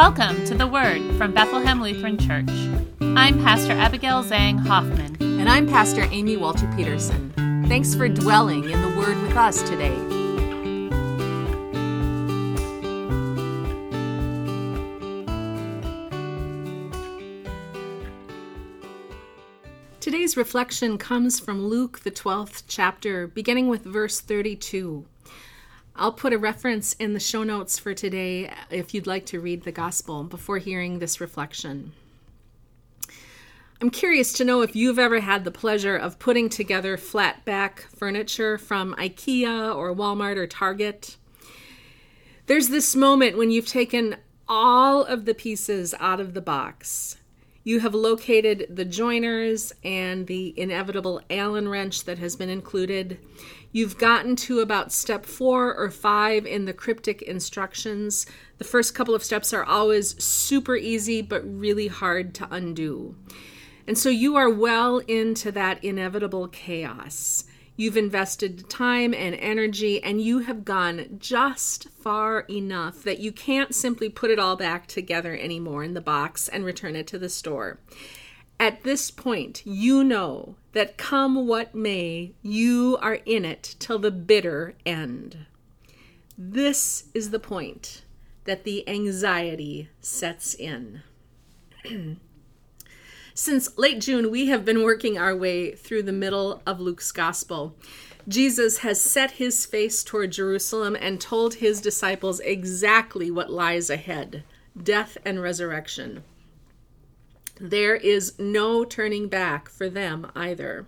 Welcome to the Word from Bethlehem Lutheran Church. I'm Pastor Abigail Zhang Hoffman. And I'm Pastor Amy Walter Peterson. Thanks for dwelling in the Word with us today. Today's reflection comes from Luke, the 12th chapter, beginning with verse 32. I'll put a reference in the show notes for today if you'd like to read the gospel before hearing this reflection. I'm curious to know if you've ever had the pleasure of putting together flat pack furniture from IKEA or Walmart or Target. There's this moment when you've taken all of the pieces out of the box. You have located the joiners and the inevitable Allen wrench that has been included. You've gotten to about step four or five in the cryptic instructions. The first couple of steps are always super easy, but really hard to undo. And so you are well into that inevitable chaos. You've invested time and energy, and you have gone just far enough that you can't simply put it all back together anymore in the box and return it to the store. At this point, you know that come what may, you are in it till the bitter end. This is the point that the anxiety sets in. Since late June, we have been working our way through the middle of Luke's gospel. Jesus has set his face toward Jerusalem and told his disciples exactly what lies ahead death and resurrection. There is no turning back for them either.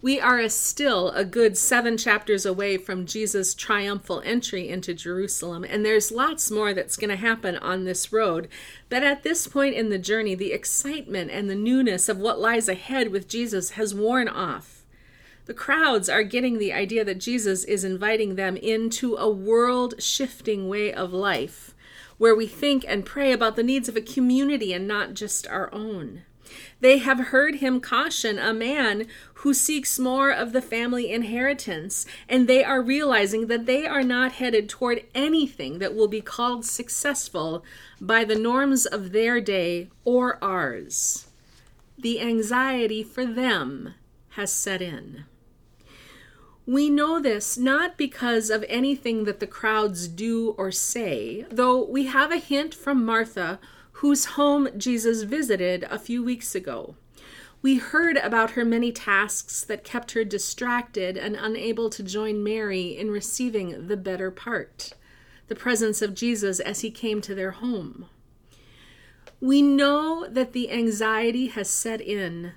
We are still a good seven chapters away from Jesus' triumphal entry into Jerusalem, and there's lots more that's going to happen on this road. But at this point in the journey, the excitement and the newness of what lies ahead with Jesus has worn off. The crowds are getting the idea that Jesus is inviting them into a world shifting way of life where we think and pray about the needs of a community and not just our own. They have heard him caution a man who seeks more of the family inheritance, and they are realizing that they are not headed toward anything that will be called successful by the norms of their day or ours. The anxiety for them has set in. We know this not because of anything that the crowds do or say, though we have a hint from Martha, whose home Jesus visited a few weeks ago. We heard about her many tasks that kept her distracted and unable to join Mary in receiving the better part, the presence of Jesus as he came to their home. We know that the anxiety has set in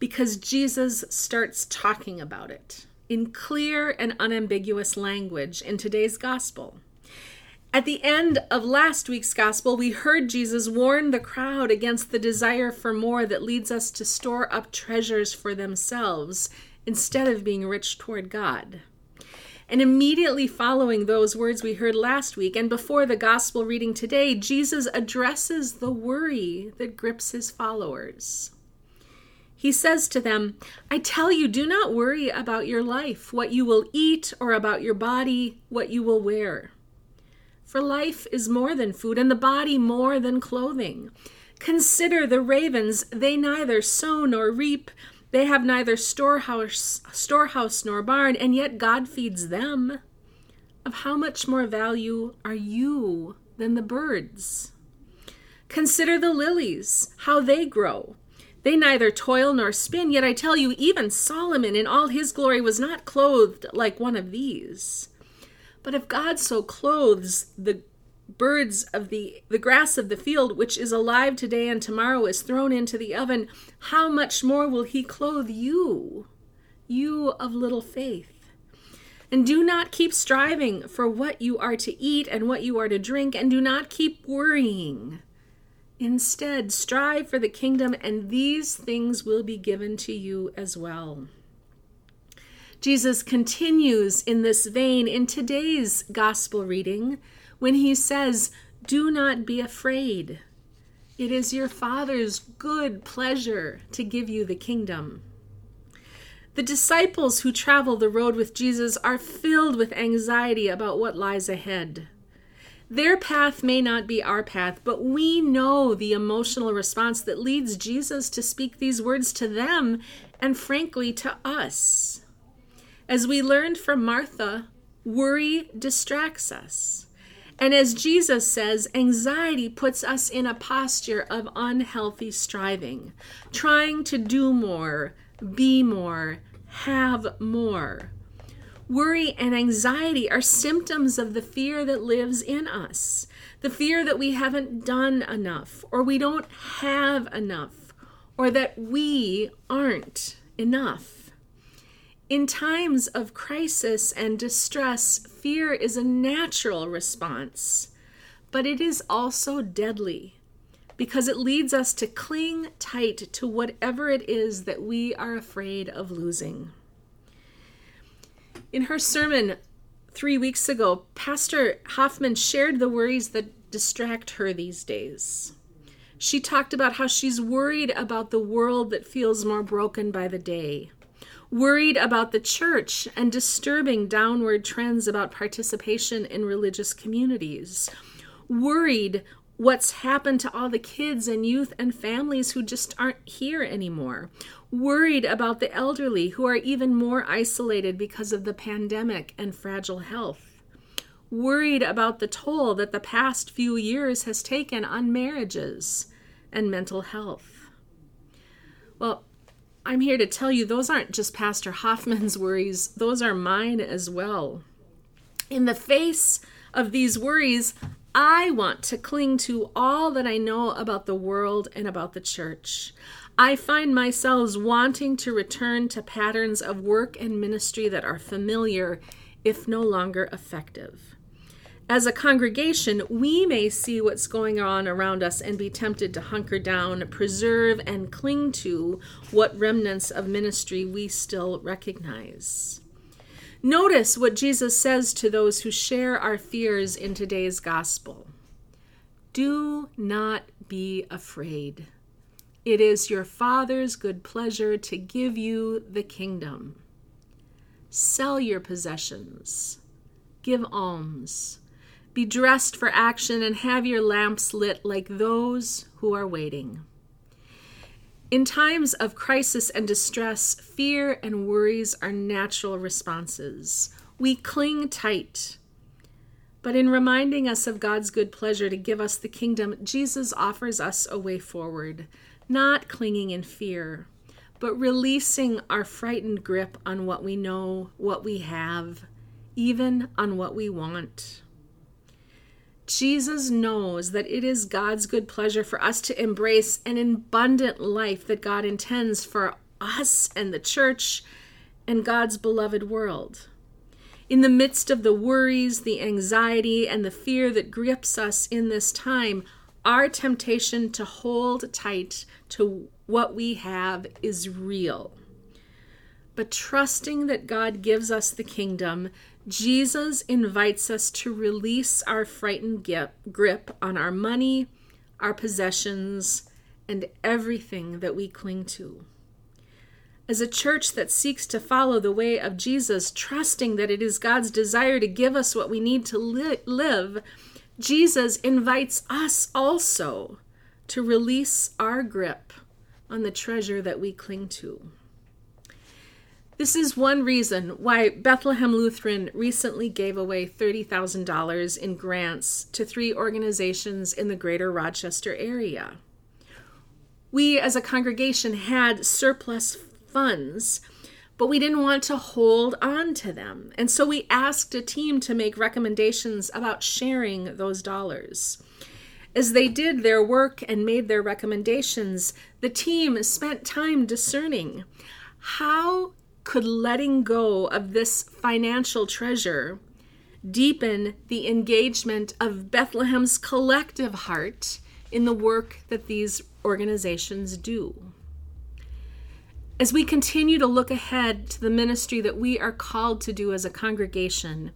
because Jesus starts talking about it in clear and unambiguous language in today's gospel. At the end of last week's gospel, we heard Jesus warn the crowd against the desire for more that leads us to store up treasures for themselves instead of being rich toward God. And immediately following those words we heard last week and before the gospel reading today, Jesus addresses the worry that grips his followers. He says to them, I tell you, do not worry about your life, what you will eat, or about your body, what you will wear. For life is more than food, and the body more than clothing. Consider the ravens, they neither sow nor reap, they have neither storehouse, storehouse nor barn, and yet God feeds them. Of how much more value are you than the birds? Consider the lilies, how they grow. They neither toil nor spin, yet I tell you, even Solomon in all his glory was not clothed like one of these. But if God so clothes the birds of the the grass of the field which is alive today and tomorrow is thrown into the oven how much more will he clothe you you of little faith and do not keep striving for what you are to eat and what you are to drink and do not keep worrying Instead, strive for the kingdom, and these things will be given to you as well. Jesus continues in this vein in today's gospel reading when he says, Do not be afraid. It is your Father's good pleasure to give you the kingdom. The disciples who travel the road with Jesus are filled with anxiety about what lies ahead. Their path may not be our path, but we know the emotional response that leads Jesus to speak these words to them and, frankly, to us. As we learned from Martha, worry distracts us. And as Jesus says, anxiety puts us in a posture of unhealthy striving, trying to do more, be more, have more. Worry and anxiety are symptoms of the fear that lives in us. The fear that we haven't done enough, or we don't have enough, or that we aren't enough. In times of crisis and distress, fear is a natural response, but it is also deadly because it leads us to cling tight to whatever it is that we are afraid of losing. In her sermon three weeks ago, Pastor Hoffman shared the worries that distract her these days. She talked about how she's worried about the world that feels more broken by the day, worried about the church and disturbing downward trends about participation in religious communities, worried what's happened to all the kids and youth and families who just aren't here anymore. Worried about the elderly who are even more isolated because of the pandemic and fragile health. Worried about the toll that the past few years has taken on marriages and mental health. Well, I'm here to tell you those aren't just Pastor Hoffman's worries, those are mine as well. In the face of these worries, I want to cling to all that I know about the world and about the church. I find myself wanting to return to patterns of work and ministry that are familiar, if no longer effective. As a congregation, we may see what's going on around us and be tempted to hunker down, preserve, and cling to what remnants of ministry we still recognize. Notice what Jesus says to those who share our fears in today's gospel Do not be afraid. It is your Father's good pleasure to give you the kingdom. Sell your possessions, give alms, be dressed for action, and have your lamps lit like those who are waiting. In times of crisis and distress, fear and worries are natural responses. We cling tight. But in reminding us of God's good pleasure to give us the kingdom, Jesus offers us a way forward, not clinging in fear, but releasing our frightened grip on what we know, what we have, even on what we want. Jesus knows that it is God's good pleasure for us to embrace an abundant life that God intends for us and the church and God's beloved world. In the midst of the worries, the anxiety, and the fear that grips us in this time, our temptation to hold tight to what we have is real. But trusting that God gives us the kingdom Jesus invites us to release our frightened grip on our money, our possessions, and everything that we cling to. As a church that seeks to follow the way of Jesus, trusting that it is God's desire to give us what we need to li- live, Jesus invites us also to release our grip on the treasure that we cling to. This is one reason why Bethlehem Lutheran recently gave away $30,000 in grants to three organizations in the greater Rochester area. We as a congregation had surplus funds, but we didn't want to hold on to them. And so we asked a team to make recommendations about sharing those dollars. As they did their work and made their recommendations, the team spent time discerning how could letting go of this financial treasure deepen the engagement of Bethlehem's collective heart in the work that these organizations do. As we continue to look ahead to the ministry that we are called to do as a congregation,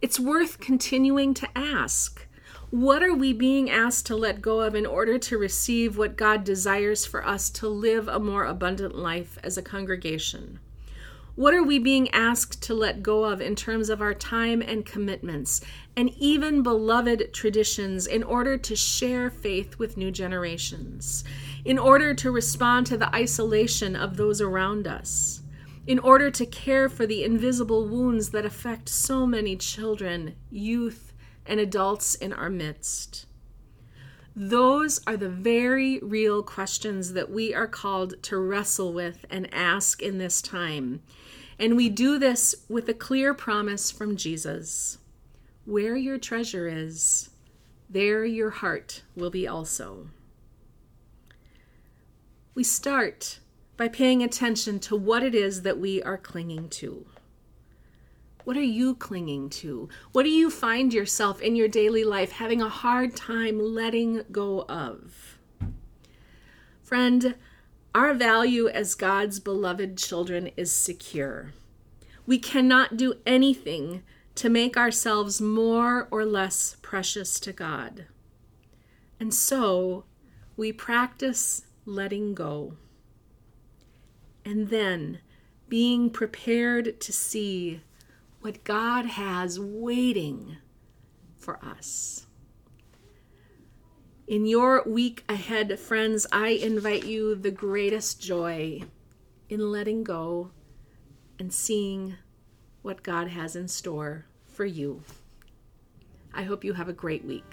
it's worth continuing to ask what are we being asked to let go of in order to receive what God desires for us to live a more abundant life as a congregation? What are we being asked to let go of in terms of our time and commitments, and even beloved traditions, in order to share faith with new generations, in order to respond to the isolation of those around us, in order to care for the invisible wounds that affect so many children, youth, and adults in our midst? Those are the very real questions that we are called to wrestle with and ask in this time and we do this with a clear promise from Jesus Where your treasure is, there your heart will be also. We start by paying attention to what it is that we are clinging to. What are you clinging to? What do you find yourself in your daily life having a hard time letting go of? Friend, our value as God's beloved children is secure. We cannot do anything to make ourselves more or less precious to God. And so we practice letting go. And then being prepared to see what God has waiting for us. In your week ahead, friends, I invite you the greatest joy in letting go and seeing what God has in store for you. I hope you have a great week.